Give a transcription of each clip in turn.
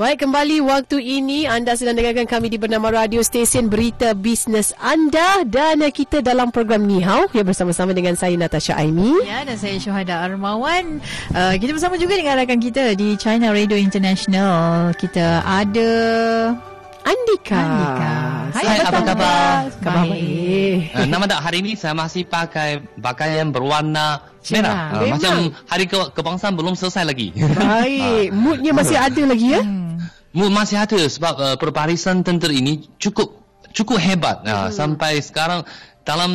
Baik, kembali waktu ini anda sedang dengarkan kami di bernama Radio Stesen Berita Bisnes Anda dan kita dalam program Nihau yang bersama-sama dengan saya Natasha Aimi. Ya, dan saya Syuhada Armawan. Uh, kita bersama juga dengan rakan kita di China Radio International. Kita ada Andika. Andika. Hai, Hai apa khabar? Khabar baik. Uh, nama tak hari ini saya masih pakai pakaian berwarna merah. Uh, macam hari ke kebangsaan belum selesai lagi. Baik, moodnya masih ada lagi ya? Hmm. Masih ada sebab uh, perbarisan tentera ini cukup cukup hebat. Uh, Sampai sekarang dalam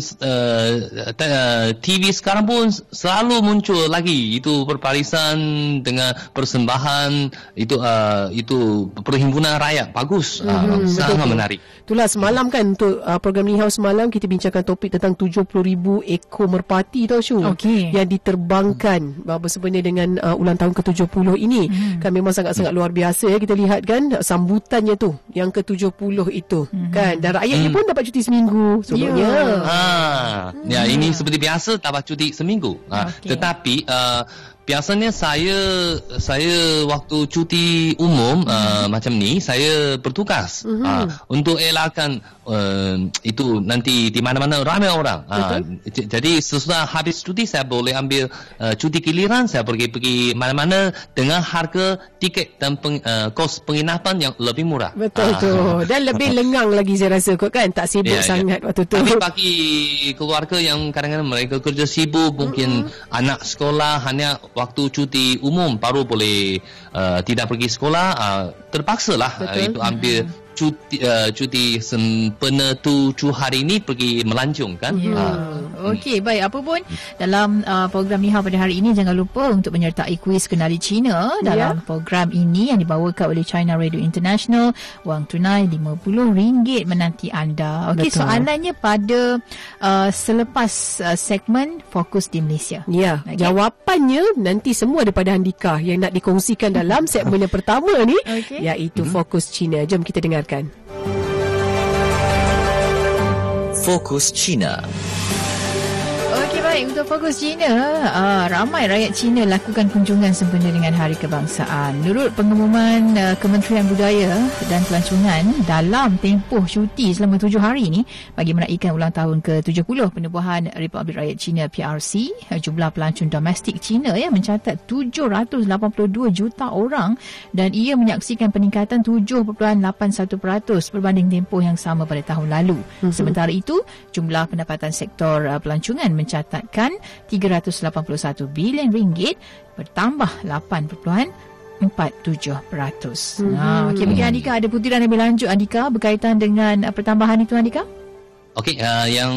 uh, uh, TV sekarang pun selalu muncul lagi itu perbarisan dengan persembahan itu uh, itu perhimpunan rakyat bagus uh, sangat menarik. Itulah semalam kan untuk uh, program Nihau semalam kita bincangkan topik tentang 70,000 ekor merpati tau Syu. Okey. Yang diterbangkan uh, bersempena dengan uh, ulang tahun ke-70 ini. Hmm. Kan memang sangat-sangat luar biasa ya kita lihat kan uh, sambutannya tu yang ke-70 itu Hmm. kan. Dan rakyatnya pun dapat cuti seminggu sebenarnya. Ah, ya ini seperti biasa dapat cuti seminggu. Ah, Okey. Tetapi uh, biasanya saya saya waktu cuti umum uh, macam ni saya bertugas ah, untuk elakkan uh, itu nanti di mana-mana ramai orang. Ah, j- jadi sesudah habis cuti saya boleh ambil uh, cuti giliran saya pergi pergi mana-mana dengan harga tiket dan peng, uh, kos penginapan yang lebih murah. Betul Ah. tu. Dan lebih lengang lagi saya rasa kot kan. Tak sibuk Ya, ya. sangat waktu tu. Tapi bagi keluarga yang kadang-kadang mereka kerja sibuk, mungkin anak sekolah hanya waktu cuti umum baru boleh uh, tidak pergi sekolah, uh, terpaksa lah uh, itu ambil cuti uh, cuti sempena tujuh hari ini pergi melancong kan. Ya. Ah. Okey, baik. Apa pun dalam uh, program Nihau pada hari ini jangan lupa untuk menyertai kuis kenali Cina dalam program ini yang dibawakan oleh China Radio International. Wang tunai RM50 menanti anda. Okey, soalannya pada uh, selepas uh, segmen Fokus di Malaysia. Ya, Okey. jawapannya nanti semua daripada Handika yang nak dikongsikan dalam segmen yang pertama ni Okey. iaitu Fokus Cina. Jom kita dengarkan. Fokus China. Baik untuk fokus Cina, uh, ramai rakyat Cina lakukan kunjungan sempena dengan Hari Kebangsaan. Menurut pengumuman uh, Kementerian Budaya dan Pelancongan dalam tempoh cuti selama tujuh hari ini bagi meraihkan ulang tahun ke-70 penubuhan Republik Rakyat Cina PRC, uh, jumlah pelancong domestik Cina ya mencatat 782 juta orang dan ia menyaksikan peningkatan 7.81% berbanding tempoh yang sama pada tahun lalu. Sementara itu, jumlah pendapatan sektor uh, pelancongan mencatatkan 381 bilion ringgit bertambah 8.47%. Mm-hmm. Ha, okey, bagi Andika ada butiran lebih lanjut Andika berkaitan dengan uh, pertambahan itu Andika? Okey, uh, yang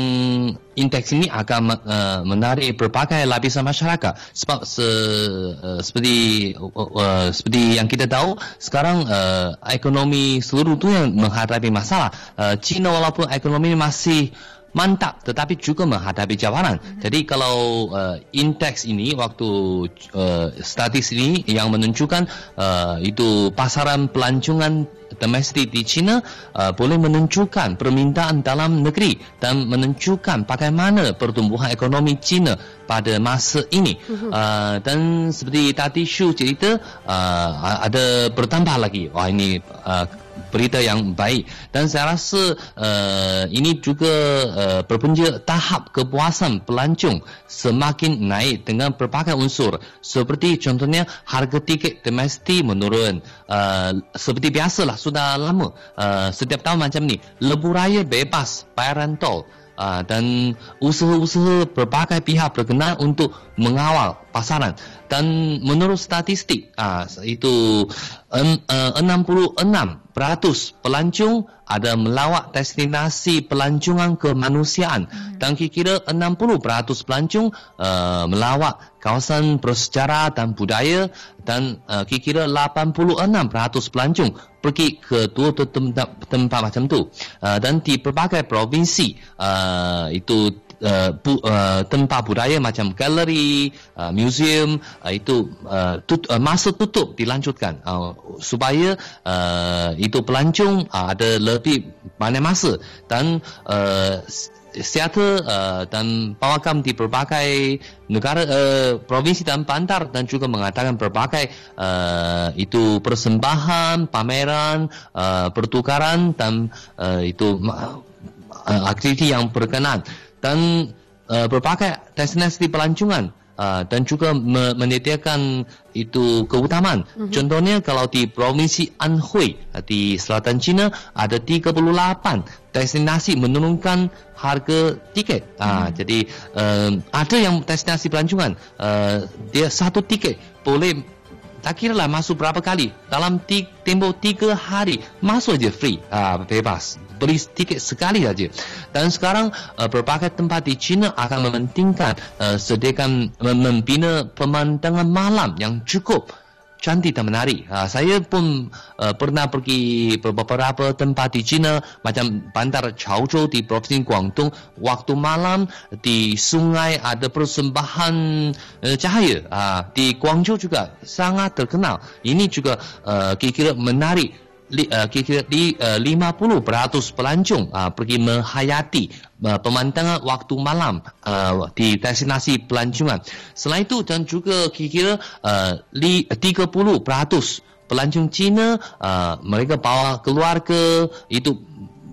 indeks ini akan uh, menarik berbagai lapisan masyarakat sebab se, uh, seperti uh, uh, seperti yang kita tahu sekarang uh, ekonomi seluruh dunia menghadapi masalah. Uh, China walaupun ekonomi masih mantap tetapi juga menghadapi cabaran. Jadi kalau uh, indeks ini waktu uh, statis ini yang menunjukkan uh, itu pasaran pelancongan domestik di China uh, boleh menunjukkan permintaan dalam negeri dan menunjukkan bagaimana pertumbuhan ekonomi China pada masa ini. Uh, dan seperti tadi Shu cerita uh, ada bertambah lagi. Wah ini uh, berita yang baik. Dan saya rasa uh, ini juga uh, berpunca tahap kepuasan pelancong semakin naik dengan berbagai unsur. Seperti contohnya harga tiket domestik menurun. Uh, seperti biasalah sudah lama uh, setiap tahun macam ni lebuh raya bebas bayaran tol. Uh, dan usaha-usaha berbagai pihak berkenaan untuk mengawal pasaran. Dan menurut statistik uh, itu um, uh, 66% pelancong ada melawat destinasi pelancongan kemanusiaan. Dan kira-kira 60% pelancong uh, melawat kawasan bersejarah dan budaya dan uh, kira-kira 86% pelancong pergi ke dua tempat, tempat macam tu. Uh, dan di pelbagai provinsi uh, itu uh, bu, uh, tempat budaya macam galeri, uh, museum uh, itu uh, tut, uh, masa tutup dilanjutkan. Uh, supaya uh, itu pelancong uh, ada lebih banyak masa dan uh, seata uh, dan pawakam di berbagai negara uh, provinsi dan bandar dan juga mengadakan berbagai uh, itu persembahan, pameran, uh, pertukaran dan uh, itu uh, aktiviti yang berkenan dan uh, berbagai destinasi pelancongan Uh, dan juga me- menyediakan itu keutamaan. Mm-hmm. Contohnya kalau di provinsi Anhui di selatan China ada 38 destinasi menurunkan harga tiket. Mm-hmm. Uh, jadi uh, ada yang destinasi pelancongan uh, dia satu tiket boleh tak kira lah masuk berapa kali dalam t- tempoh tiga hari masuk aja free uh, bebas beli tiket sekali saja. Dan sekarang uh, berbagai tempat di China akan mementingkan uh, sediakan membina pemandangan malam yang cukup cantik dan menarik. Uh, saya pun uh, pernah pergi beberapa tempat di China macam bandar Chaozhou di Provinsi Guangdong. Waktu malam di sungai ada persembahan uh, cahaya. Uh, di Guangzhou juga sangat terkenal. Ini juga uh, kira-kira menarik uh, kira-kira di uh, 50% pelancong uh, pergi menghayati uh, pemandangan waktu malam uh, di destinasi pelancongan. Selain itu dan juga kira-kira uh, li, 30% pelancong Cina uh, mereka bawa keluarga itu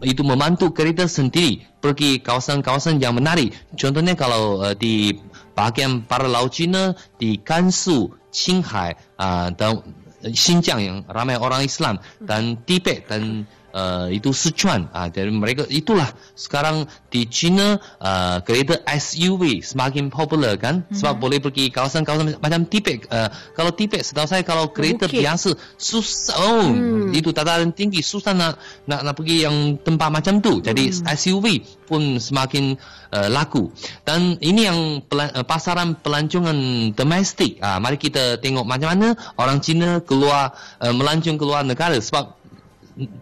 itu membantu kereta sendiri pergi kawasan-kawasan yang menarik. Contohnya kalau uh, di bahagian para laut Cina di Gansu, Qinghai uh, dan Xinjiang yang ramai orang Islam dan Tibet dan uh, itu Sichuan uh, jadi mereka itulah sekarang di China uh, kereta SUV semakin popular kan mm-hmm. sebab boleh pergi kawasan-kawasan macam Tibet uh, kalau Tibet setahu saya kalau kereta Bukit. biasa susah oh mm. itu dataran tinggi susah nak nak nak pergi yang tempat macam tu jadi mm. SUV pun semakin uh, laku dan ini yang pelan, uh, pasaran pelancongan domestik uh, mari kita tengok macam mana orang Cina keluar uh, melancong keluar negara sebab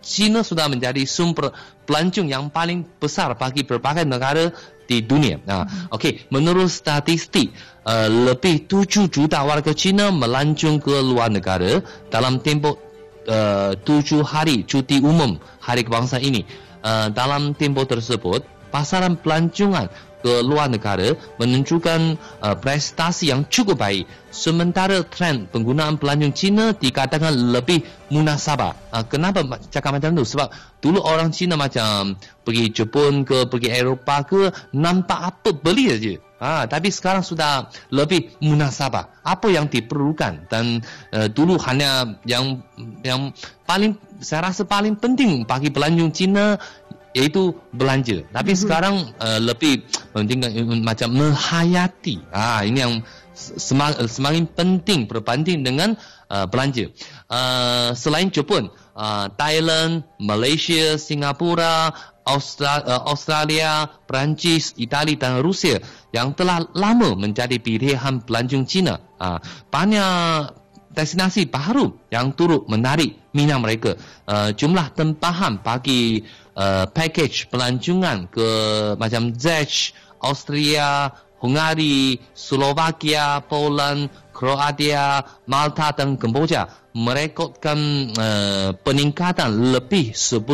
China sudah menjadi sumber pelancong yang paling besar bagi berbagai negara di dunia. Nah, hmm. okey, menurut statistik, uh, lebih 7 juta warga China melancong ke luar negara dalam tempoh uh, 7 hari cuti umum hari kebangsaan ini. Uh, dalam tempoh tersebut, pasaran pelancongan ke luar negara menunjukkan uh, prestasi yang cukup baik. Sementara trend penggunaan pelancong Cina dikatakan lebih munasabah. Uh, kenapa cakap macam tu? Sebab dulu orang Cina macam pergi Jepun ke, pergi Eropah ke, nampak apa beli saja. Ha, tapi sekarang sudah lebih munasabah. Apa yang diperlukan dan uh, dulu hanya yang yang paling saya rasa paling penting bagi pelancong Cina iaitu belanja. Tapi mm-hmm. sekarang uh, lebih penting macam menghayati. Ah ini yang semang, semakin penting berbanding dengan uh, belanja. Uh, selain Jepun, uh, Thailand, Malaysia, Singapura, Austra- uh, Australia, Perancis, Itali dan Rusia yang telah lama menjadi pilihan pelancong Cina. Uh, banyak destinasi baru yang turut menarik minat mereka. Uh, jumlah tempahan bagi uh, package pelancongan ke macam Czech, Austria, Hungary, Slovakia, Poland, Kroatia, Malta dan Kamboja merekodkan uh, peningkatan lebih 10%.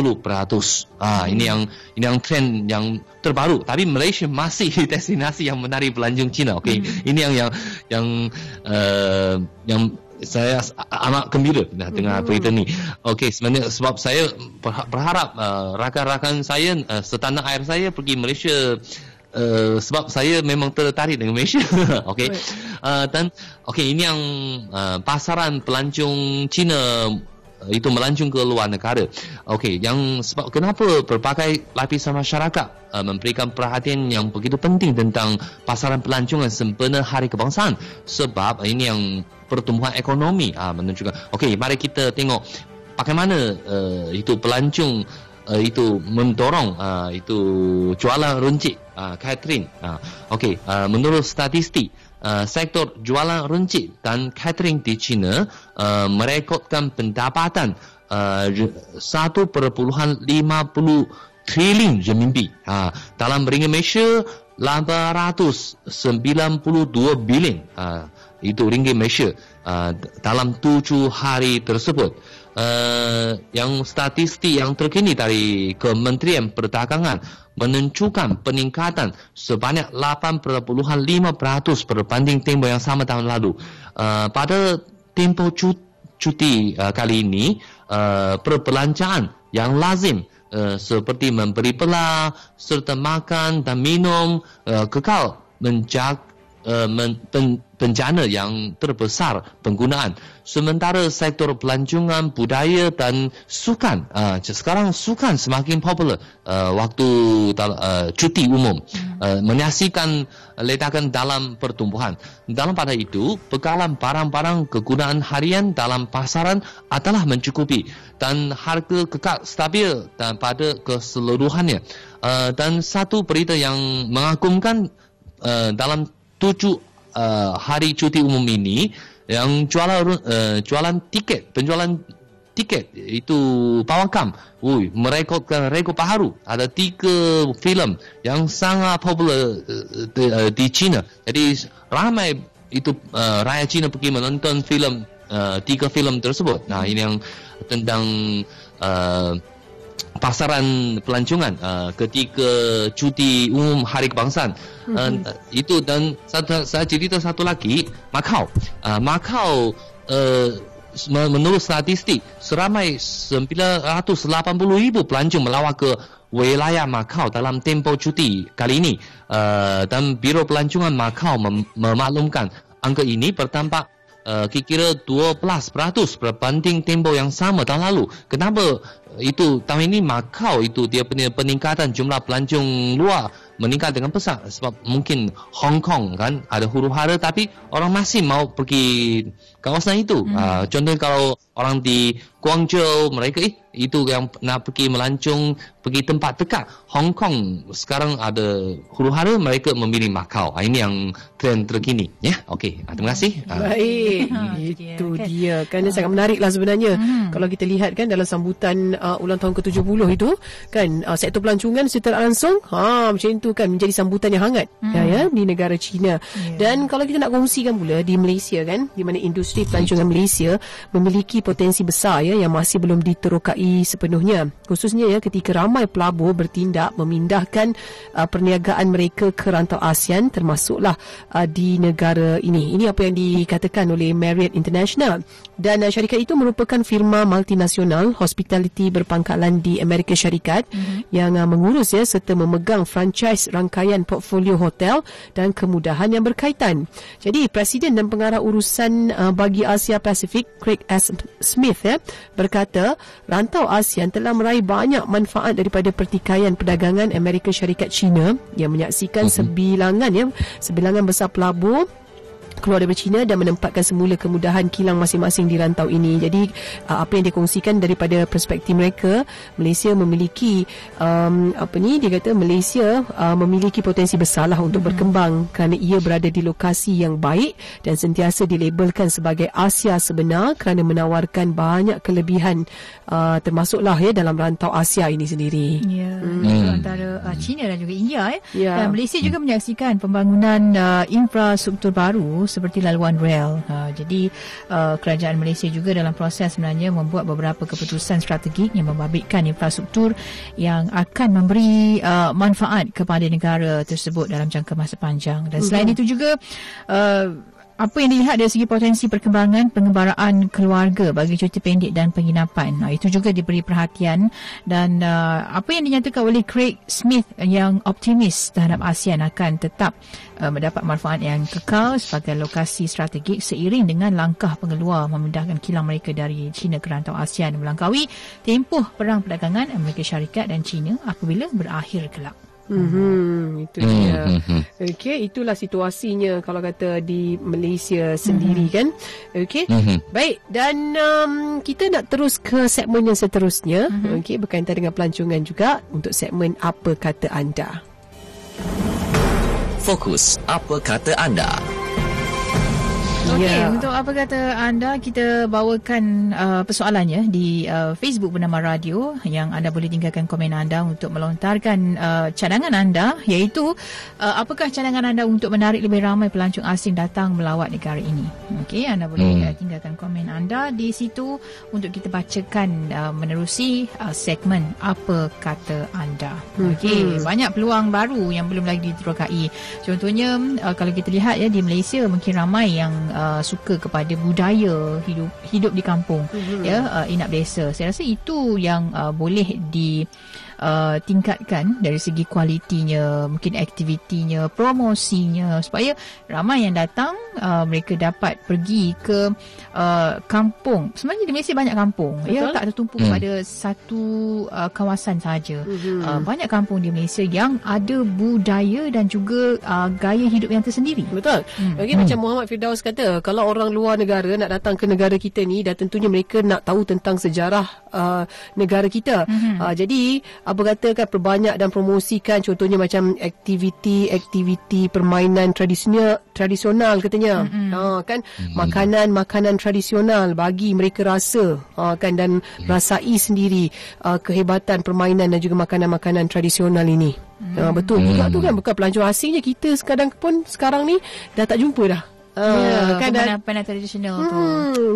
Ah ini yang ini yang trend yang terbaru. Tapi Malaysia masih destinasi yang menarik pelancong Cina. Okey. Hmm. Ini yang yang yang uh, yang saya amat gembira dah dengar hmm. berita ni. Okey, sebenarnya sebab saya berharap uh, rakan-rakan saya uh, setanah air saya pergi Malaysia uh, sebab saya memang tertarik dengan Malaysia. okey. Uh, dan okey ini yang uh, pasaran pelancong Cina itu melancong ke luar negara. Okey, yang sebab kenapa berbagai lapisan masyarakat uh, memberikan perhatian yang begitu penting tentang pasaran pelancongan sempena Hari Kebangsaan sebab ini yang pertumbuhan ekonomi uh, menunjukkan. Okey, mari kita tengok bagaimana uh, itu pelancong uh, itu mendorong uh, itu jualan runcit uh, catering. Uh, Okey, uh, menurut statistik Uh, sektor jualan runcit dan catering di China uh, merekodkan pendapatan uh, 1.50 trilion renminbi. Ha, dalam ringgit Malaysia 892 bilion uh, itu ringgit Malaysia uh, dalam tujuh hari tersebut. Uh, yang statistik yang terkini dari Kementerian Perdagangan menunjukkan peningkatan sebanyak 8.5% berbanding tempoh yang sama tahun lalu. Uh, pada tempoh cuti uh, kali ini, uh, perbelanjaan yang lazim uh, seperti memberi pelah serta makan dan minum uh, kekal menjaga uh, men, pen, penjana yang terbesar penggunaan. Sementara sektor pelancongan, budaya dan sukan, uh, sekarang sukan semakin popular uh, waktu uh, cuti umum. Uh, menyaksikan ledakan dalam pertumbuhan. Dalam pada itu, bekalan barang-barang kegunaan harian dalam pasaran adalah mencukupi dan harga kekal stabil dan pada keseluruhannya. Uh, dan satu berita yang mengagumkan uh, dalam tujuh uh, hari cuti umum ini yang jualan uh, jualan tiket penjualan tiket itu pawakam ui merekodkan rekod baru ada tiga filem yang sangat popular uh, di, uh, di China. Jadi ramai itu uh, rakyat China pergi menonton filem uh, tiga filem tersebut. Nah ini yang tentang uh, pasaran pelancongan uh, ketika cuti umum hari kebangsaan. Mm-hmm. uh, itu dan satu saya cerita satu lagi Macau uh, Macau uh, menurut statistik seramai 980 ribu pelancong melawat ke wilayah Macau dalam tempoh cuti kali ini. Uh, dan Biro Pelancongan Macau mem- memaklumkan angka ini bertambah uh, kira-kira 12% berbanding tempoh yang sama tahun lalu. Kenapa itu tahun ini Macau itu dia punya peningkatan jumlah pelancong luar meningkat dengan pesat sebab mungkin Hong Kong kan ada huru hara tapi orang masih mau pergi kawasan itu. Hmm. Uh, contoh kalau orang di Guangzhou mereka eh itu yang nak pergi melancong pergi tempat dekat Hong Kong sekarang ada huru hara mereka memilih Macau. Uh, ini yang trend terkini ya. Yeah? Okey, uh, terima kasih. Uh. Baik. Itu okay. dia kan uh. sangat menariklah sebenarnya. Hmm. Kalau kita lihat kan dalam sambutan uh, ulang tahun ke-70 itu kan uh, sektor pelancongan secara langsung ha macam itu kan menjadi sambutan yang hangat hmm. ya, ya di negara China. Yeah. Dan kalau kita nak kongsikan pula di Malaysia kan di mana industri pelancongan Malaysia memiliki potensi besar ya yang masih belum diterokai sepenuhnya. Khususnya ya ketika ramai pelabur bertindak memindahkan uh, perniagaan mereka ke rantau ASEAN termasuklah uh, di negara ini. Ini apa yang dikatakan oleh Marriott International. Dan uh, syarikat itu merupakan firma multinasional hospitality berpangkalan di Amerika Syarikat. Mm-hmm. Yang uh, mengurus ya serta memegang franchise rangkaian portfolio hotel dan kemudahan yang berkaitan jadi presiden dan pengarah urusan uh, bagi Asia Pasifik Craig S. Smith ya, berkata rantau ASEAN telah meraih banyak manfaat daripada pertikaian perdagangan Amerika Syarikat China yang menyaksikan uh-huh. sebilangan ya sebilangan besar pelabur keluar dari China dan menempatkan semula kemudahan kilang masing-masing di rantau ini. Jadi uh, apa yang dikongsikan daripada perspektif mereka, Malaysia memiliki um, apa ni dia kata Malaysia uh, memiliki potensi besarlah untuk hmm. berkembang kerana ia berada di lokasi yang baik dan sentiasa dilabelkan sebagai Asia sebenar kerana menawarkan banyak kelebihan uh, termasuklah ya dalam rantau Asia ini sendiri. Ya, hmm. antara uh, China dan juga India ya. ya. Dan Malaysia juga menyaksikan pembangunan uh, infrastruktur baru seperti laluan rel. Ha, jadi uh, kerajaan Malaysia juga dalam proses sebenarnya membuat beberapa keputusan strategik yang membabitkan infrastruktur yang akan memberi uh, manfaat kepada negara tersebut dalam jangka masa panjang. Dan selain uh-huh. itu juga uh, apa yang dilihat dari segi potensi perkembangan pengembaraan keluarga bagi cuti pendek dan penginapan. Nah, itu juga diberi perhatian dan uh, apa yang dinyatakan oleh Craig Smith yang optimis terhadap ASEAN akan tetap uh, mendapat manfaat yang kekal sebagai lokasi strategik seiring dengan langkah pengeluar memindahkan kilang mereka dari China ke rantau ASEAN melangkaui tempoh perang perdagangan Amerika Syarikat dan China apabila berakhir kelak. Hmm, itu dia. Mm-hmm. Okey, itulah situasinya kalau kata di Malaysia sendiri mm-hmm. kan. Okey. Mm-hmm. Baik, dan um, kita nak terus ke segmen yang seterusnya. Mm-hmm. Okey, berkaitan dengan pelancongan juga untuk segmen apa kata anda. Fokus apa kata anda? Okey, yeah. untuk apa kata anda kita bawakan uh, persoalannya di uh, Facebook bernama Radio yang anda boleh tinggalkan komen anda untuk melontarkan uh, cadangan anda iaitu uh, apakah cadangan anda untuk menarik lebih ramai pelancong asing datang melawat negara ini. Okey, anda boleh hmm. uh, tinggalkan komen anda di situ untuk kita bacakan uh, menerusi uh, segmen apa kata anda. Okey, hmm. banyak peluang baru yang belum lagi diterokai. Contohnya uh, kalau kita lihat ya di Malaysia mungkin ramai yang uh, suka kepada budaya hidup hidup di kampung mm-hmm. ya uh, inap desa saya rasa itu yang uh, boleh di uh, tingkatkan dari segi kualitinya, mungkin aktivitinya, promosinya supaya ramai yang datang uh, mereka dapat pergi ke uh, kampung. Sebenarnya di Malaysia banyak kampung. Ya, Betul? Ya tak tertumpu hmm. pada satu uh, kawasan saja. Hmm. Uh, banyak kampung di Malaysia yang ada budaya dan juga uh, gaya hidup yang tersendiri. Betul. Hmm. Lagi hmm. macam Muhammad Firdaus kata, kalau orang luar negara nak datang ke negara kita ni dan tentunya mereka nak tahu tentang sejarah uh, negara kita. Hmm. Uh, jadi apa kata kan perbanyak dan promosikan contohnya macam aktiviti-aktiviti permainan tradisional tradisional katanya. Mm-hmm. Ha kan mm-hmm. makanan-makanan tradisional bagi mereka rasa ha kan dan mm-hmm. rasai sendiri uh, kehebatan permainan dan juga makanan-makanan tradisional ini. Mm-hmm. Ha betul mm-hmm. juga tu kan bukan pelancong asing je kita sekadang pun sekarang ni dah tak jumpa dah. Uh, kan permainan tradisional hmm, tu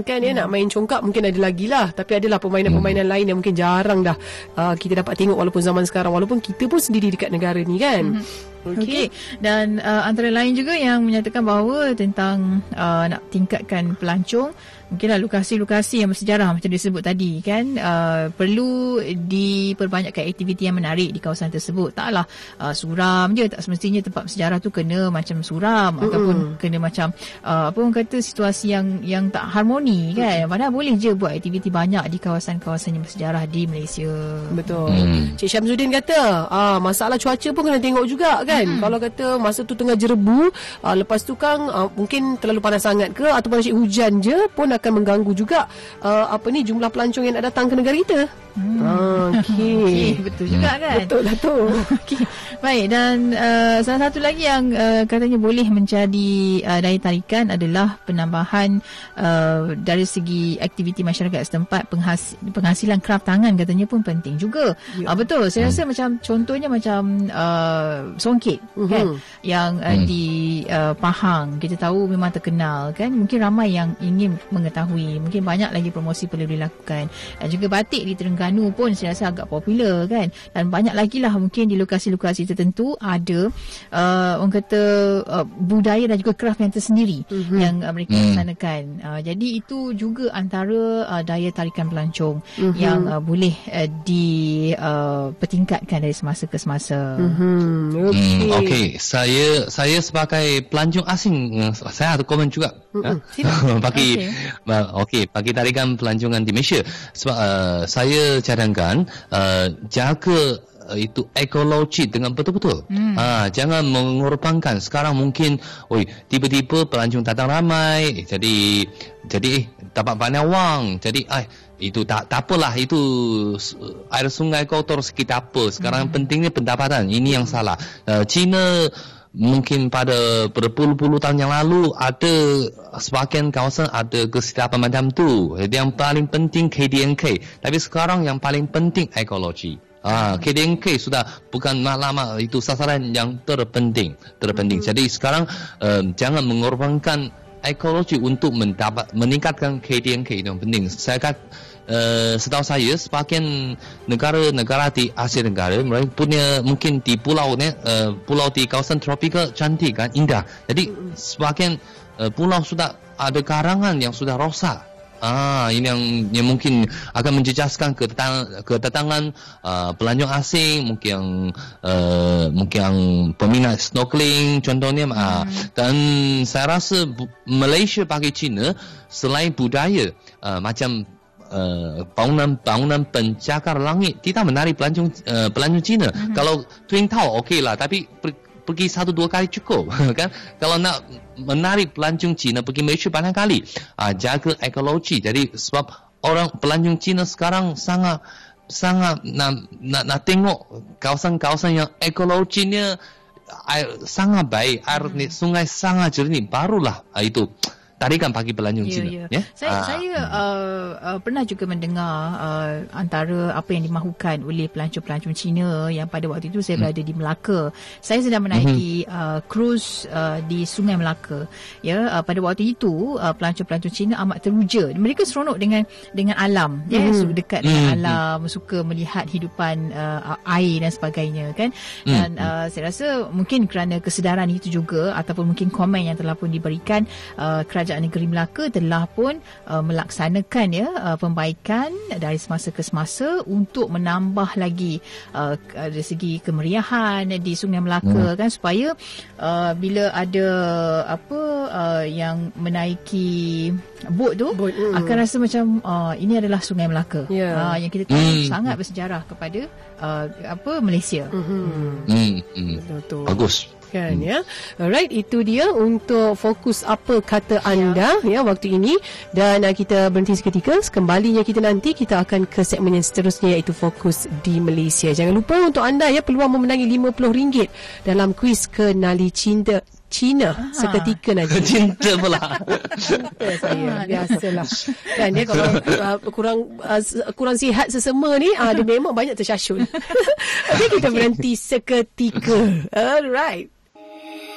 Kan dia hmm. nak main congkak Mungkin ada lagi lah Tapi adalah permainan-permainan hmm. lain Yang mungkin jarang dah uh, Kita dapat tengok Walaupun zaman sekarang Walaupun kita pun sendiri Dekat negara ni kan hmm. Okey. Okay. Dan uh, antara lain juga yang menyatakan bahawa tentang uh, nak tingkatkan pelancong mungkinlah lokasi-lokasi yang bersejarah macam disebut tadi kan uh, perlu diperbanyakkan aktiviti yang menarik di kawasan tersebut taklah uh, suram je tak semestinya tempat bersejarah tu kena macam suram mm-hmm. ataupun kena macam uh, apa orang kata situasi yang yang tak harmoni kan mm-hmm. padahal boleh je buat aktiviti banyak di kawasan-kawasan yang bersejarah di Malaysia betul mm. Cik Syamsuddin kata ah masalah cuaca pun kena tengok juga kan mm-hmm. kalau kata masa tu tengah jerebu uh, lepas tu kan uh, mungkin terlalu panas sangat ke ataupun asyik hujan je pun akan mengganggu juga uh, apa ni jumlah pelancong yang nak datang ke negara kita. Hmm. Ah, okey. okay, betul juga hmm. kan? Betul lah tu. okay. Baik dan uh, salah satu lagi yang uh, katanya boleh menjadi uh, daya tarikan adalah penambahan uh, dari segi aktiviti masyarakat setempat penghas- penghasilan kraft tangan katanya pun penting juga. Ya. Uh, betul. Saya rasa hmm. macam contohnya macam uh, songket uh-huh. kan yang uh, hmm. di uh, Pahang kita tahu memang terkenal kan. Mungkin ramai yang ingin mengetahui. Mungkin banyak lagi promosi perlu dilakukan. Dan juga batik di Terengganu pun saya rasa agak popular kan dan banyak lagi lah mungkin di lokasi-lokasi tertentu ada uh, orang kata uh, budaya dan juga craft yang tersendiri mm-hmm. yang uh, mereka mm. laksanakan uh, jadi itu juga antara uh, daya tarikan pelancong mm-hmm. yang uh, boleh uh, dipertingkatkan uh, dari semasa ke semasa mm-hmm. okay. Mm, okay saya saya sebagai pelancong asing saya ada komen juga mm-hmm. bagi okay. Okay bagi tarikan pelancongan di Malaysia sebab uh, saya cadangkan uh, jaga uh, itu ekologi dengan betul-betul. Hmm. Ha, jangan mengorbankan. Sekarang mungkin, oi, tiba-tiba pelancong datang ramai, jadi jadi eh, dapat banyak wang. Jadi, ay, itu tak tak apalah itu air sungai kotor sekitar apa. Sekarang hmm. pentingnya pendapatan. Ini yang salah. Uh, China mungkin pada berpuluh-puluh tahun yang lalu ada sebahagian kawasan ada kesihatan macam tu. Yang paling penting KDNK. Tapi sekarang yang paling penting ekologi. Ah, KDNK sudah bukan lama itu sasaran yang terpenting, terpenting. Hmm. Jadi sekarang um, jangan mengorbankan ekologi untuk mendapat meningkatkan KDNK itu yang penting. Saya kata uh, setahu saya sebahagian negara-negara di Asia Tenggara mereka punya mungkin di pulau ni uh, pulau di kawasan tropika cantik kan indah jadi sebahagian uh, pulau sudah ada karangan yang sudah rosak Ah, ini yang yang mungkin akan menjejaskan kedatangan kedatangan uh, pelancong asing, mungkin yang uh, mungkin yang peminat snorkeling contohnya. Hmm. Uh, dan saya rasa Malaysia bagi China selain budaya uh, macam uh, bangunan bangunan pencakar langit kita menarik pelancong uh, pelancong Cina. Uh-huh. Kalau Twin Tower okey lah tapi per, pergi satu dua kali cukup kan. Kalau nak menarik pelancong Cina pergi Malaysia banyak kali. Uh, jaga ekologi. Jadi sebab orang pelancong Cina sekarang sangat sangat nak nak, nak tengok kawasan-kawasan yang ekologinya air sangat baik air uh-huh. sungai sangat jernih barulah uh, itu tarikan bagi pelancong Ya, Cina. ya. Ya? Saya Ah. saya uh, uh, pernah juga mendengar uh, antara apa yang dimahukan oleh pelancong-pelancong Cina yang pada waktu itu saya berada di Melaka. Saya sedang menaiki uh, cruise uh, di Sungai Melaka. Ya, uh, pada waktu itu uh, pelancong-pelancong Cina amat teruja. Mereka seronok dengan dengan alam, ya, suka dekat dengan alam, suka melihat hidupan uh, air dan sebagainya kan. Dan uh, saya rasa mungkin kerana kesedaran itu juga ataupun mungkin komen yang telah pun diberikan uh, kerajaan negeri Melaka telah pun uh, melaksanakan ya uh, pembaikan dari semasa ke semasa untuk menambah lagi uh, dari segi kemeriahan di Sungai Melaka kan supaya uh, bila ada apa uh, yang menaiki bot tu Bot, mm. akan rasa macam uh, ini adalah Sungai Melaka Ya. uh, yang kita tahu Mm. sangat bersejarah kepada uh, apa Malaysia. Hmm. Hmm, hmm. Betul. Bagus. Kan ya. Alright, itu dia untuk fokus apa kata anda ya waktu ini dan uh, kita berhenti seketika. Kembalinya kita nanti kita akan ke segmen yang seterusnya iaitu fokus di Malaysia. Jangan lupa untuk anda ya peluang memenangi RM50 dalam kuis kenali cinta Cina seketika nanti. Cinta pula. Ya, saya biasalah. Kan dia kalau uh, kurang uh, kurang sihat sesama ni uh, dia memang banyak tersyasyul. Okey kita berhenti seketika. Alright.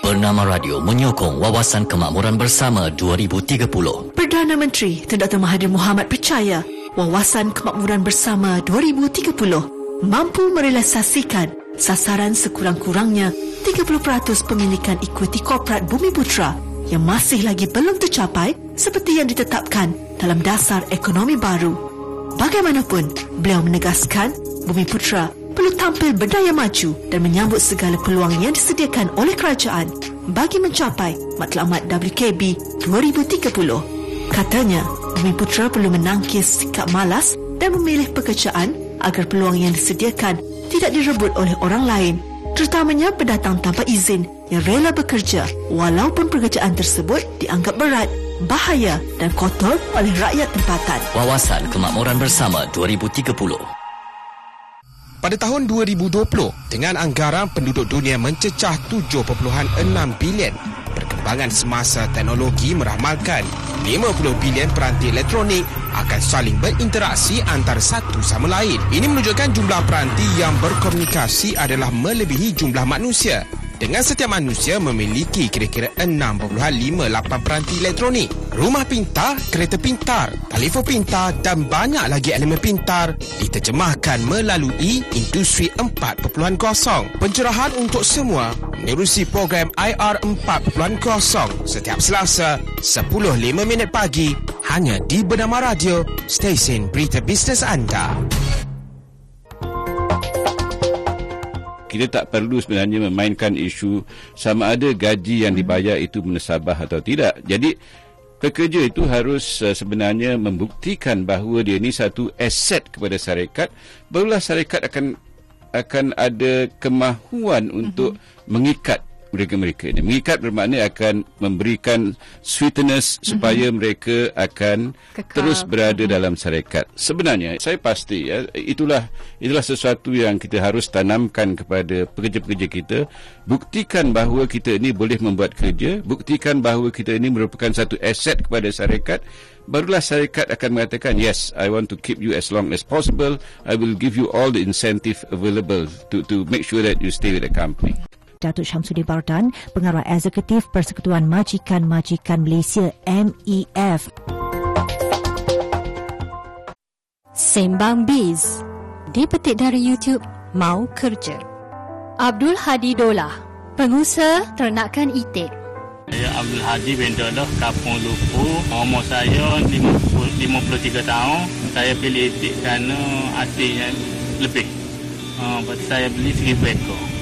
Bernama Radio menyokong Wawasan Kemakmuran Bersama 2030. Perdana Menteri Tun Dr. Mahathir Mohamad percaya Wawasan Kemakmuran Bersama 2030 mampu merealisasikan sasaran sekurang-kurangnya 30% pemilikan ekuiti korporat Bumi Putra yang masih lagi belum tercapai seperti yang ditetapkan dalam dasar ekonomi baru. Bagaimanapun, beliau menegaskan Bumi Putra perlu tampil berdaya maju dan menyambut segala peluang yang disediakan oleh kerajaan bagi mencapai matlamat WKB 2030. Katanya, Bumi Putra perlu menangkis sikap malas dan memilih pekerjaan agar peluang yang disediakan tidak direbut oleh orang lain, terutamanya pendatang tanpa izin yang rela bekerja walaupun pekerjaan tersebut dianggap berat, bahaya dan kotor oleh rakyat tempatan. Wawasan Kemakmuran Bersama 2030. Pada tahun 2020, dengan anggaran penduduk dunia mencecah 7.6 bilion, perkembangan semasa teknologi meramalkan 50 bilion peranti elektronik akan saling berinteraksi antara satu sama lain. Ini menunjukkan jumlah peranti yang berkomunikasi adalah melebihi jumlah manusia. Dengan setiap manusia memiliki kira-kira 6.58 peranti elektronik. Rumah pintar, kereta pintar, telefon pintar dan banyak lagi elemen pintar diterjemahkan melalui industri 4.0. Pencerahan untuk semua menerusi program IR 4.0 setiap Selasa 10.05 minit pagi hanya di Bernama Radio, stesen berita bisnes anda. Kita tak perlu sebenarnya memainkan isu sama ada gaji yang dibayar itu menasabah atau tidak. Jadi pekerja itu harus uh, sebenarnya membuktikan bahawa dia ini satu aset kepada syarikat, barulah syarikat akan akan ada kemahuan untuk mengikat mereka-mereka ini. Mengikat bermakna akan memberikan sweetness supaya mereka akan Kekal. terus berada dalam syarikat. Sebenarnya saya pasti ya itulah itulah sesuatu yang kita harus tanamkan kepada pekerja-pekerja kita. Buktikan bahawa kita ini boleh membuat kerja, buktikan bahawa kita ini merupakan satu aset kepada syarikat. Barulah syarikat akan mengatakan, yes, I want to keep you as long as possible. I will give you all the incentive available to to make sure that you stay with the company. Datuk Syamsuddin Bardan, Pengarah Eksekutif Persekutuan Majikan-Majikan Malaysia MEF. Sembang Biz Dipetik dari YouTube Mau Kerja Abdul Hadi Dolah Pengusaha Ternakan Itik Saya Abdul Hadi bin Dolah, Kampung Lupu. Umur saya 50, 53 tahun. Saya pilih itik kerana hasilnya lebih. Uh, saya beli seribu ekor.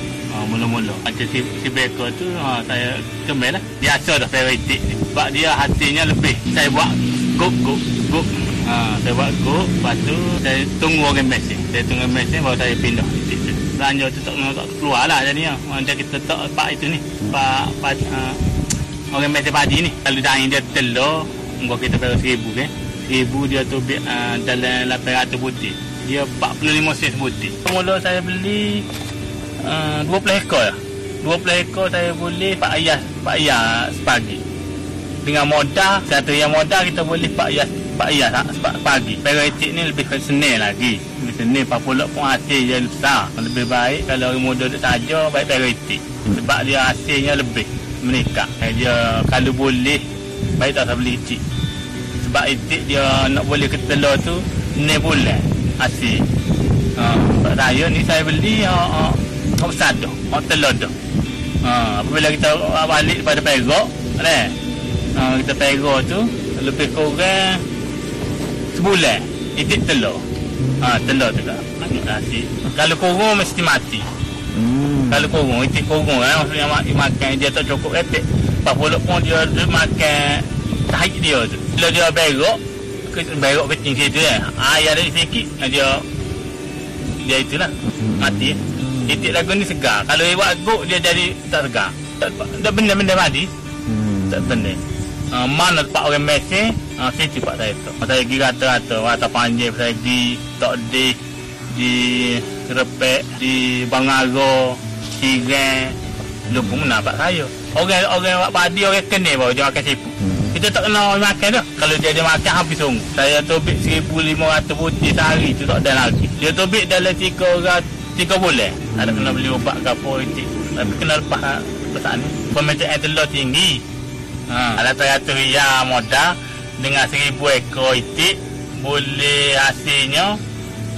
Mula-mula. Macam si, seribu ekor tu uh, saya kemel lah. Biasa dah saya ni. Sebab dia hasilnya lebih. Saya buat guk, guk, guk. Uh, saya buat guk. Lepas tu saya tunggu orang mesin. Saya tunggu mesin baru saya pindah. Belanja tu tak, tak keluar lah jadinya. Macam kita tak pak itu ni. Pak, pak uh, orang mesin padi ni. Kalau daging dia telur, Muka kita bayar seribu kan. Seribu dia tu uh, dalam 800 butir. Dia 45 sen sebutir. Mula saya beli uh, 20 ekor lah. 20 ekor saya boleh Pak Ayah, Pak Ayah sepagi. dengan modal satu yang modal kita boleh pak ya pak ya pagi. Peritik ni lebih senin lagi. Lebih senin papulok pun hasil dia besar. Lebih baik kalau orang muda tu saja baik peritik sebab dia hasilnya lebih meningkat. Dia kalau boleh baik tak beli kecil. Sebab itik dia nak boleh ke telur tu ni bulan hasil. Ha, sebab saya ni saya beli ha, ha, besar dah ha, telur dah ha, apabila kita balik pada perok ne, ha, kita perok tu lebih kurang sebulan. Itik telur. Ha, telur tu hasil kalau kurung mesti mati. Hmm. kalau kurung itik kurung eh, maksudnya makan dia tak cukup. Etik Pak pun dia, dia makan tahi dia tu. Bila dia berok ke, berok kecil situ eh. Air ada sikit dia dia itulah. Mati titik lagu ni segar. Kalau buat guk dia jadi tak segar. Tak benda-benda mati. Hmm. tak benda uh, mana tempat orang mesej uh, situ pak saya tu saya pergi rata-rata. Rata panjang saya pergi tak di di repek di bangaro tiga lupa mana pak saya. Orang orang buat padi orang kena bawa dia makan siput hmm. kita tak kena orang makan dah. Kalau dia ada makan habis sungguh. Saya tobik 1500 putih sehari tu tak ada lagi. Dia tobik dalam 3 orang 3 bulan hmm. ada kena beli ubat ke apa itu tapi kena lepas lepas ni. Pemetaan telur tinggi. Ha. ada teratur ya modal. Dengan 1000 ekor itik boleh hasilnya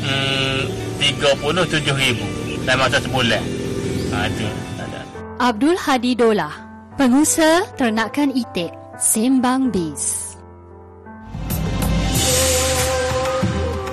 hmm, 37 ribu. Saya masa sebulan. Ha, itu. Abdul Hadi Dola, pengusaha ternakan itik, Sembang Biz.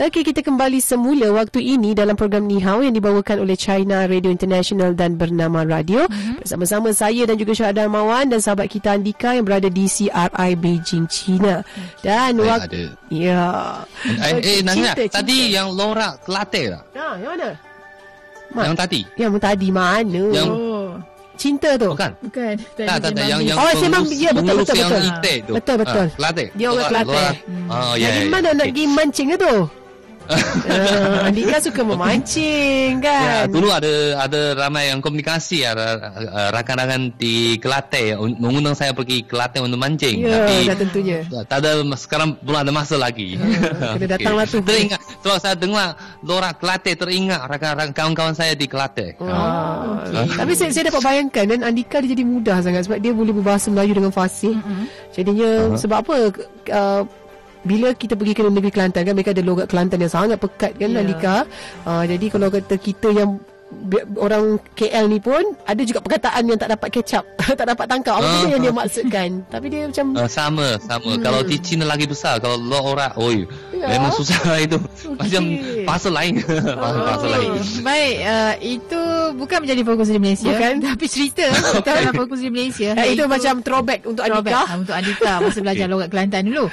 Okey, kita kembali semula waktu ini dalam program Ni Hao yang dibawakan oleh China Radio International dan Bernama Radio. Mm-hmm. Bersama-sama saya dan juga Syahad Darmawan dan sahabat kita Andika yang berada di CRI Beijing, China. Dan waktu... Ya. Eh, eh Nanya, tadi yang Laura Kelate tak? Ha, yang mana? Ma- yang tadi. Yang tadi mana? Yang... Cinta tu. Bukan. Bukan. Tak, tak, tak. Yang, yang oh, sembang, ya, betul, betul, yang betul. itik tu. Betul, betul. Ha, Kelate. Dia orang Kelate. Oh, ya, Dari ya, mana ya. nak pergi mancing tu? Uh, Andika suka memancing kan. Ya, dulu ada ada ramai yang komunikasi ada uh, rakan-rakan di Kelantan mengundang saya pergi Kelantan untuk mancing. Ya, Tapi dah tentunya. Tak ada sekarang belum ada masa lagi. Uh, kena datanglah tu. Teringat sebab saya dengar Lora Kelantan teringat rakan-rakan kawan-kawan saya di Kelantan. Oh. Uh. Tapi saya, saya dapat bayangkan dan Andika dia jadi mudah sangat sebab dia boleh berbahasa Melayu dengan fasih. Mm-hmm. Jadinya uh-huh. sebab apa uh, bila kita pergi ke negeri Kelantan kan mereka ada logat Kelantan yang sangat pekat kan yeah. Andika. Uh, jadi kalau kata kita yang orang KL ni pun ada juga perkataan yang tak dapat catch up, tak dapat tangkap apa uh, yang dia maksudkan. Tapi dia macam uh, sama, sama. Hmm. Kalau di China lagi besar, kalau lo orang, oi, ya. memang susah itu. Okay. Macam bahasa lain. oh. bahasa lain. Baik, uh, itu bukan menjadi fokus di Malaysia. Bukan. Tapi cerita kita dalam fokus di Malaysia. Ya, itu, itu macam throwback untuk throwback, Andika. Uh, untuk Andika masa belajar okay. logat Kelantan dulu.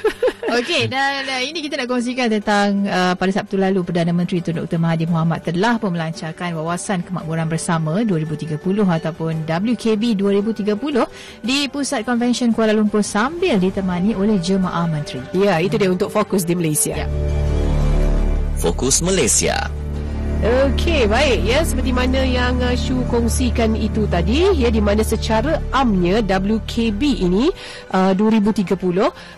Okey, dan uh, ini kita nak kongsikan tentang uh, pada Sabtu lalu Perdana Menteri Tun Dr. Mahathir Mohamad telah pun melancarkan wawasan kemakmuran bersama 2030 ataupun WKB 2030 di Pusat Konvensyen Kuala Lumpur sambil ditemani oleh jemaah menteri. Ya, itu dia untuk fokus di Malaysia. Ya. Fokus Malaysia. Okey, baik ya seperti mana yang uh, Shu kongsikan itu tadi ya di mana secara amnya WKB ini uh, 2030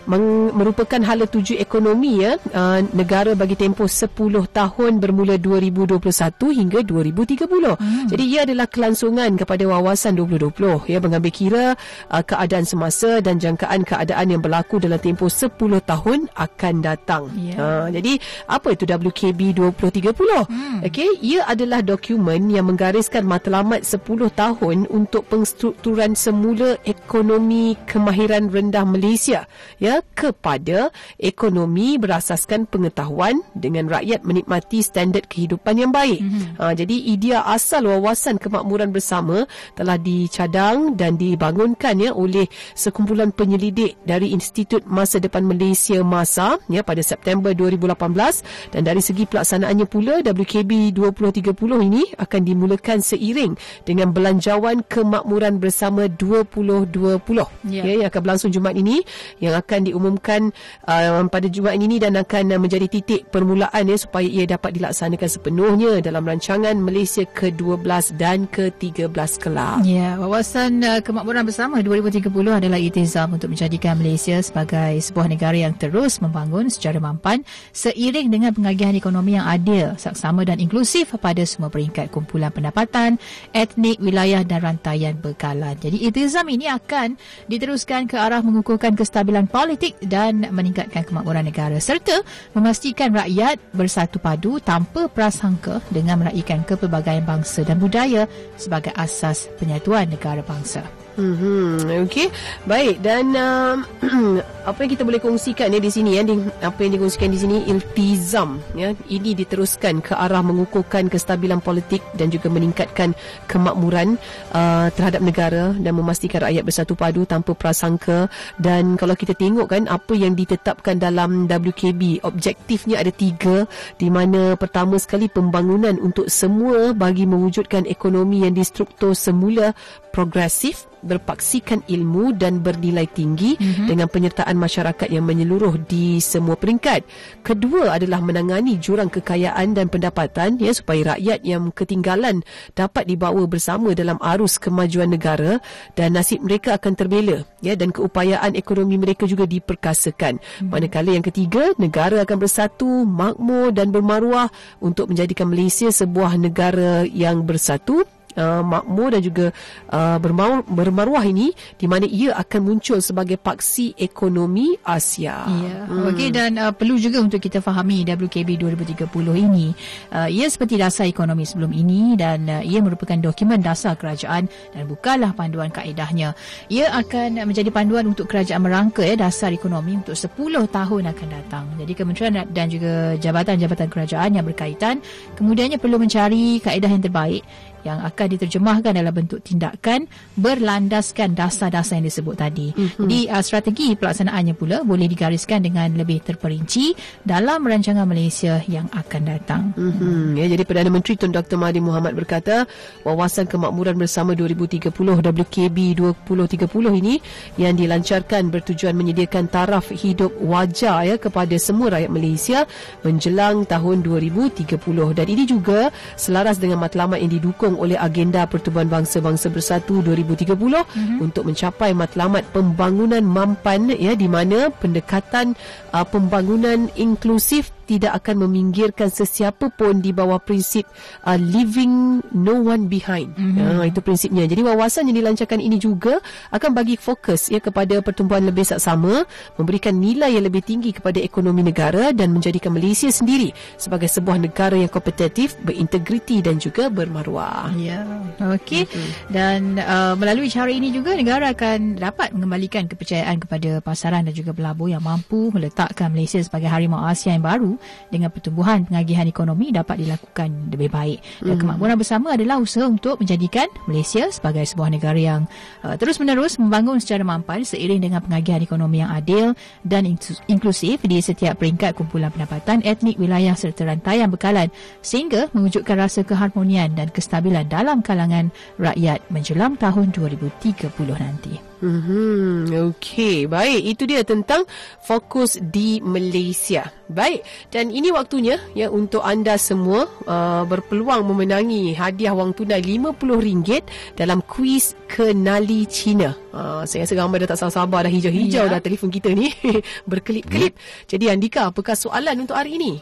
meng- merupakan hala tuju ekonomi ya uh, negara bagi tempoh 10 tahun bermula 2021 hingga 2030. Hmm. Jadi ia adalah kelangsungan kepada wawasan 2020 ya mengambil kira uh, keadaan semasa dan jangkaan keadaan yang berlaku dalam tempoh 10 tahun akan datang. Yeah. Uh, jadi apa itu WKB 2030? Hmm. Okey, ia adalah dokumen yang menggariskan matlamat 10 tahun untuk pengstrukturan semula ekonomi kemahiran rendah Malaysia ya kepada ekonomi berasaskan pengetahuan dengan rakyat menikmati standard kehidupan yang baik. Mm-hmm. Ha, jadi idea asal wawasan kemakmuran bersama telah dicadang dan dibangunkan ya oleh sekumpulan penyelidik dari Institut Masa Depan Malaysia MASA ya pada September 2018 dan dari segi pelaksanaannya pula WKB WKB 2030 ini akan dimulakan seiring dengan belanjawan kemakmuran bersama 2020 Ya. ya, yang akan berlangsung Jumaat ini yang akan diumumkan uh, pada Jumaat ini dan akan uh, menjadi titik permulaan ya supaya ia dapat dilaksanakan sepenuhnya dalam rancangan Malaysia ke-12 dan ke-13 kelak. Ya, wawasan uh, kemakmuran bersama 2030 adalah itizam untuk menjadikan Malaysia sebagai sebuah negara yang terus membangun secara mampan seiring dengan pengagihan ekonomi yang adil, saksama dan inklusif pada semua peringkat kumpulan pendapatan, etnik, wilayah dan rantaian bekalan. Jadi itizam ini akan diteruskan ke arah mengukuhkan kestabilan politik dan meningkatkan kemakmuran negara serta memastikan rakyat bersatu padu tanpa prasangka dengan meraihkan kepelbagaian bangsa dan budaya sebagai asas penyatuan negara bangsa. Hmm, okey. Baik. Dan um, apa yang kita boleh kongsikan ya di sini ya di, apa yang dikongsikan di sini iltizam ya. Ini diteruskan ke arah mengukuhkan kestabilan politik dan juga meningkatkan kemakmuran uh, terhadap negara dan memastikan rakyat bersatu padu tanpa prasangka. Dan kalau kita tengok kan apa yang ditetapkan dalam WKB objektifnya ada tiga. Di mana pertama sekali pembangunan untuk semua bagi mewujudkan ekonomi yang distruktur semula progresif berpaksikan ilmu dan bernilai tinggi mm-hmm. dengan penyertaan masyarakat yang menyeluruh di semua peringkat. Kedua adalah menangani jurang kekayaan dan pendapatan ya supaya rakyat yang ketinggalan dapat dibawa bersama dalam arus kemajuan negara dan nasib mereka akan terbela ya dan keupayaan ekonomi mereka juga diperkasakan. Mm-hmm. Manakala yang ketiga, negara akan bersatu, makmur dan bermaruah untuk menjadikan Malaysia sebuah negara yang bersatu uh, makmur dan juga uh, bermaruah, bermaruah ini di mana ia akan muncul sebagai paksi ekonomi Asia. Ya. Hmm. Okey dan uh, perlu juga untuk kita fahami WKB 2030 ini uh, ia seperti dasar ekonomi sebelum ini dan uh, ia merupakan dokumen dasar kerajaan dan bukanlah panduan kaedahnya. Ia akan menjadi panduan untuk kerajaan merangka ya dasar ekonomi untuk 10 tahun akan datang. Jadi kementerian dan juga jabatan-jabatan kerajaan yang berkaitan kemudiannya perlu mencari kaedah yang terbaik yang akan diterjemahkan dalam bentuk tindakan berlandaskan dasar-dasar yang disebut tadi. Mm-hmm. Jadi uh, strategi pelaksanaannya pula boleh digariskan dengan lebih terperinci dalam rancangan Malaysia yang akan datang. Mm-hmm. Ya, jadi Perdana Menteri Tun Dr. Mahathir Mohamad berkata wawasan kemakmuran bersama 2030 WKB 2030 ini yang dilancarkan bertujuan menyediakan taraf hidup wajar ya kepada semua rakyat Malaysia menjelang tahun 2030 dan ini juga selaras dengan matlamat yang didukung didukung oleh agenda Pertubuhan Bangsa-Bangsa Bersatu 2030 mm-hmm. untuk mencapai matlamat pembangunan mampan ya di mana pendekatan uh, pembangunan inklusif tidak akan meminggirkan sesiapa pun di bawah prinsip uh, leaving no one behind. Mm-hmm. Uh, itu prinsipnya. Jadi wawasan yang dilancarkan ini juga akan bagi fokus ya kepada pertumbuhan lebih saksama, memberikan nilai yang lebih tinggi kepada ekonomi negara dan menjadikan Malaysia sendiri sebagai sebuah negara yang kompetitif, berintegriti dan juga bermaruah. Ya. Okey. Mm-hmm. Dan uh, melalui cara ini juga negara akan dapat mengembalikan kepercayaan kepada pasaran dan juga pelabur yang mampu meletakkan Malaysia sebagai harimau Asia yang baru dengan pertumbuhan pengagihan ekonomi dapat dilakukan lebih baik. Dan hmm. kemakmuran bersama adalah usaha untuk menjadikan Malaysia sebagai sebuah negara yang uh, terus-menerus membangun secara mampan seiring dengan pengagihan ekonomi yang adil dan inklusif di setiap peringkat kumpulan pendapatan, etnik, wilayah serta rantaian bekalan sehingga mewujudkan rasa keharmonian dan kestabilan dalam kalangan rakyat menjelang tahun 2030 nanti. Hmm, okey, baik. Itu dia tentang fokus di Malaysia. Baik, dan ini waktunya ya untuk anda semua uh, berpeluang memenangi hadiah wang tunai RM50 dalam kuis Kenali Cina. Uh, saya rasa ramai dah tak sabar dah hijau-hijau ya. dah telefon kita ni berkelip-kelip. Hmm. Jadi Andika, apakah soalan untuk hari ini?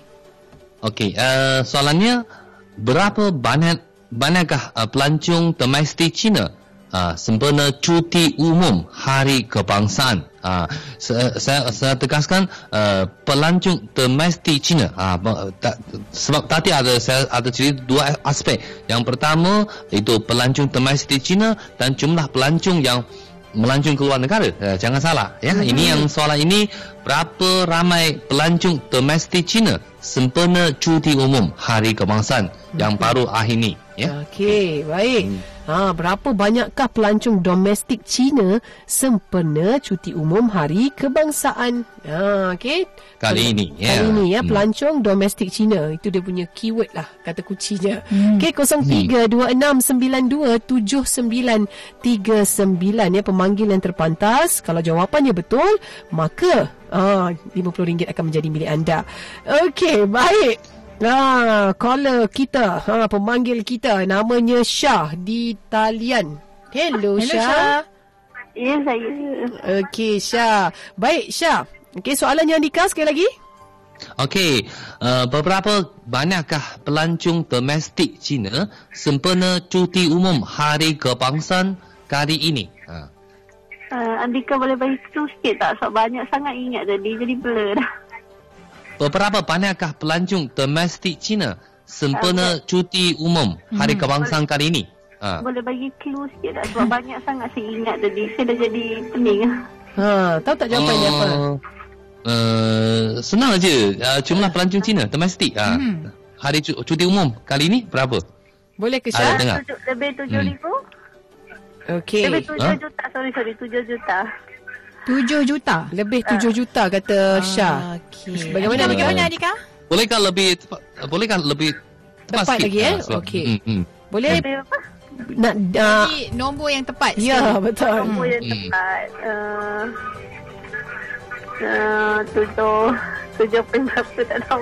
Okey, uh, soalannya berapa banyak banyakkah uh, pelancong domestik Cina uh, sempena cuti umum hari kebangsaan. Uh, saya, saya, tegaskan uh, pelancong domestik Cina. Uh, ta, sebab tadi ada saya ada cerita dua aspek. Yang pertama itu pelancong domestik Cina dan jumlah pelancong yang melancong ke luar negara. Uh, jangan salah. Ya, hmm. ini yang soalan ini berapa ramai pelancong domestik Cina sempena cuti umum hari kebangsaan hmm. yang baru akhir ini. Ya. Okey, baik. Hmm. Ha, berapa banyakkah pelancong domestik Cina sempena cuti umum Hari Kebangsaan? Ha, okey. Kali ini, ya. Kali ini ya, Hmm. pelancong domestik Cina. Itu dia punya keyword lah, kata kuncinya. Hmm. Okey, 0326927939 ya, pemanggil yang terpantas. Kalau jawapannya betul, maka ah, RM50 akan menjadi milik anda. Okey, baik. Ah, caller kita, ha, pemanggil kita namanya Syah di talian. Hello, Hello, Syah. Syah. Ya, saya. Okey, Syah. Baik, Syah. Okey, soalannya Andika sekali lagi. Okey, uh, beberapa banyakkah pelancong domestik Cina sempena cuti umum Hari Kebangsaan kali ini? Ha. Uh, Andika boleh bagi clue sikit tak? Sebab banyak sangat ingat tadi, jadi blur dah. Beberapa banyakkah pelancong domestik Cina sempena cuti umum Hari Kebangsaan kali ini? Ha. Boleh bagi clue sikit tak? Sebab banyak sangat saya ingat tadi. Saya dah jadi pening. Ha, tahu tak jawapannya apa? Uh, uh, senang aja. Uh, jumlah pelancong Cina domestik. Ha. Hmm. Hari cu- cuti umum kali ini berapa? Boleh ke Ada Syah? Tujuh, lebih tujuh Hmm. ribu? Okey. Lebih tujuh Ha? juta. Sorry, sorry. Tujuh juta. 7 juta. Lebih 7 juta kata Syah. Okey. Bagaimana, Adika, bagaimana Adika? Bolehkah lebih tepat, bolehkah lebih tepat, Tepat sikit? lagi, eh? Ha, sebab- Okey. Hmm, hmm. Boleh apa? nak uh, Jadi nombor yang tepat. Ya, sekali. betul. Nombor yang Hmm. tepat. Uh, uh, tujuh. Tujuh pun tak tahu.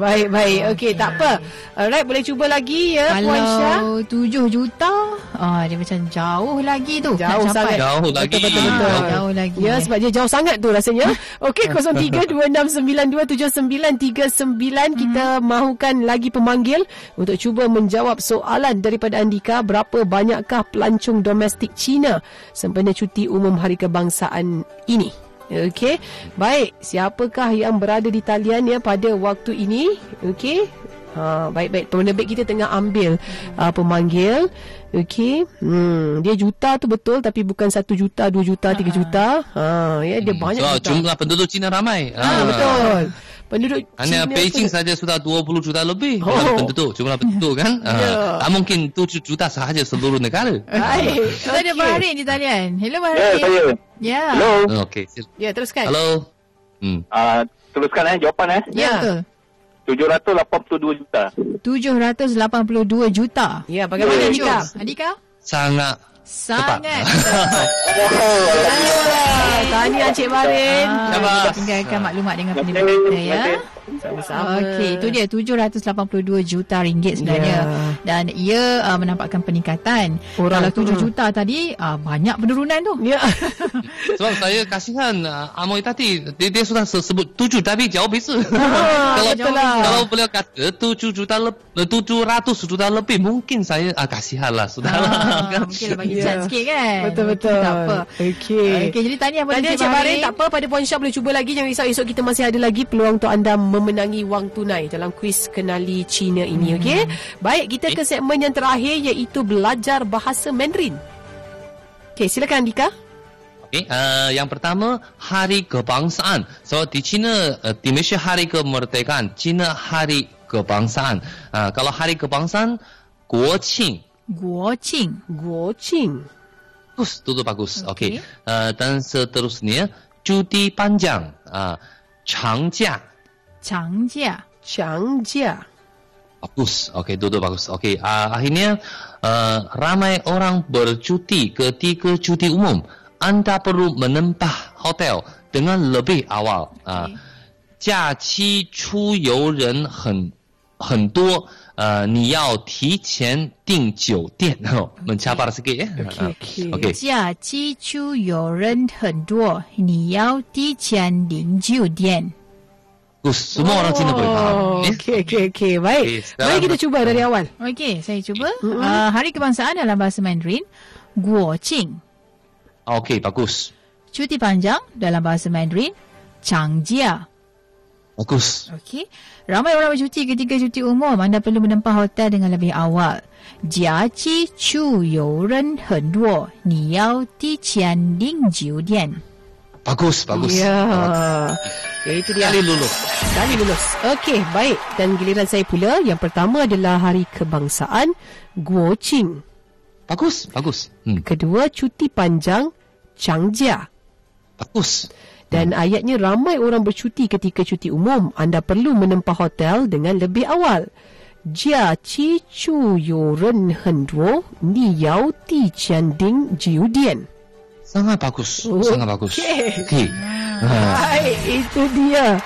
Baik, baik. Okey, tak apa. Alright, boleh cuba lagi ya, Puan Syah. Kalau 7 juta, ah dia macam jauh lagi tu. Jauh sangat. Jauh lagi. Betul, betul, betul. Ah, jauh lagi. Ya, sebab dia jauh sangat tu rasanya. Okey, 0326927939 kita mahukan lagi pemanggil untuk cuba menjawab soalan daripada Andika berapa banyakkah pelancong domestik Cina sempena cuti umum Hari Kebangsaan ini. Okey. Baik, siapakah yang berada di talian ya pada waktu ini? Okey. Ha, baik-baik. Penerbit kita tengah ambil uh, pemanggil. Okey. Hmm, dia juta tu betul tapi bukan satu juta, dua juta, tiga juta. Ha, ya dia banyak So, juta. jumlah penduduk Cina ramai. Ha, betul. Penduduk Hanya Cina Beijing tu- saja sudah 20 juta lebih Oh. oh. penduduk, jumlah penduduk kan. Ya. Ah, tak mungkin 7 juta sahaja seluruh negara. Baik. Kita ada. Bahrain di talian. Hello Bahrain. Ya, saya. Ya. Hello. Okey. sil- Ya, teruskan. Hello. Hmm. Uh, teruskan eh jawapan eh. Ya, betul. 782 juta. 782 juta. Ya, bagaimana Tujuh. Andika? Andika? Sangat Sangat. Ah, Tahniah Encik Barin. Ah, Syabas. kita tinggalkan maklumat dengan kasih. kita ya. Sama-sama. Okey, itu dia 782 juta ringgit sebenarnya. Ya. Dan ia uh, menampakkan peningkatan. Orang Kalau tu. 7 juta tadi, uh, banyak penurunan tu. Ya. Sebab saya kasihan uh, Amoy tadi dia, dia sudah se- sebut 7 tapi jauh beza. Ah, kalau lah. kalau beliau kata 7 juta lebih 700 juta lebih mungkin saya ah, kasihan lah sudah lah. Ah, mungkin lah bagi Ya. chance sikit kan. Betul-betul. Tak apa. Okey. Okey, jadi tahniah pada Tahniah Encik Barin. Barin. Tak apa, pada Puan Syah boleh cuba lagi. Jangan risau, esok kita masih ada lagi peluang untuk anda memenangi wang tunai dalam kuis kenali Cina ini. Okey? Baik, kita ke segmen yang terakhir iaitu belajar bahasa Mandarin. Okey, silakan Andika. Okay, uh, yang pertama Hari Kebangsaan. So di China, uh, di Malaysia Hari Kemerdekaan, China Hari Kebangsaan. Uh, kalau Hari Kebangsaan, Guoqing. Guoqing. Guoqing. Bagus, itu tu bagus. Okey. Okay. Uh, dan seterusnya cuti panjang, uh, 长假。长假。长假。 Bagus. Okey, itu tu bagus. Okey, uh, akhirnya uh, ramai orang bercuti ketika cuti umum. Anda perlu menempah hotel dengan lebih awal. Uh, 假期出游人很 很多，呃，你要提前订酒店哦。mencabar sikit ya. Okey, okey. Okey. 假期出游人很多，你要提前订酒店。 Bagus. Semua orang Cina boleh faham. Oh, Eh? okey, okey, okey. Baik. Okey, sekarang- Mari kita cuba dari awal. Okey, saya cuba. Mm-hmm. Uh, hari kebangsaan dalam bahasa Mandarin, Guoqing. Okey, bagus. Cuti panjang dalam bahasa Mandarin, Changjia. Bagus. Okey. Ramai orang bercuti ketika cuti umum. Anda perlu menempah hotel dengan lebih awal. Jiaqi chu you ren hen duo. Ni yao ti qian ding jiu dian. Bagus, bagus. Ya. Yeah. Itu dia. Kali lulus. Kali lulus. Okey, baik. Dan giliran saya pula. Yang pertama adalah hari kebangsaan. Guo Qing. Bagus, bagus. Hmm. Kedua, cuti panjang. Chang Jia. Bagus. Bagus. Dan ayatnya ramai orang bercuti ketika cuti umum. Anda perlu menempah hotel dengan lebih awal. Jia qi chu yu ren hen duo, ni yao di qian ding jiu dian. Sangat bagus. Sangat bagus. Okey. Okey. Baik, itu dia.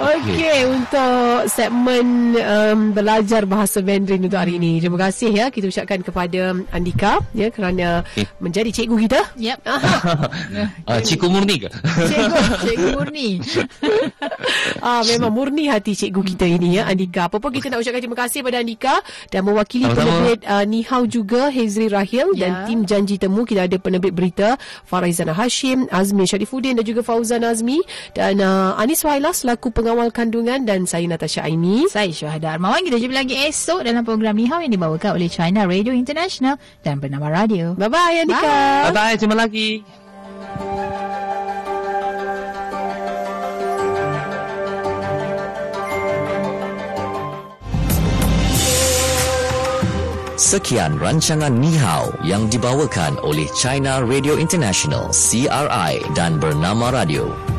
Okey, okay, untuk segmen um, belajar bahasa Mandarin untuk hari ini. Terima kasih ya kita ucapkan kepada Andika ya kerana okay. menjadi cikgu kita. Yep. uh, cikgu murni ke? Cikgu, cikgu murni. ah memang murni hati cikgu kita ini ya Andika. Apa pun kita nak ucapkan terima kasih pada Andika dan mewakili penerbit uh, Nihau juga Hezri Rahil yeah. dan tim janji temu kita ada penerbit berita Faraizana Hashim, Azmi Sharifuddin dan juga Fauzan Azmi dan uh, Anis Waila selaku pengawal pengawal kandungan dan saya Natasha Aini. Saya Syuhada Armawan. Kita jumpa lagi esok dalam program Nihao yang dibawakan oleh China Radio International dan bernama Radio. Bye-bye Andika. Bye-bye. Jumpa lagi. Sekian rancangan Nihao yang dibawakan oleh China Radio International CRI dan Bernama Radio.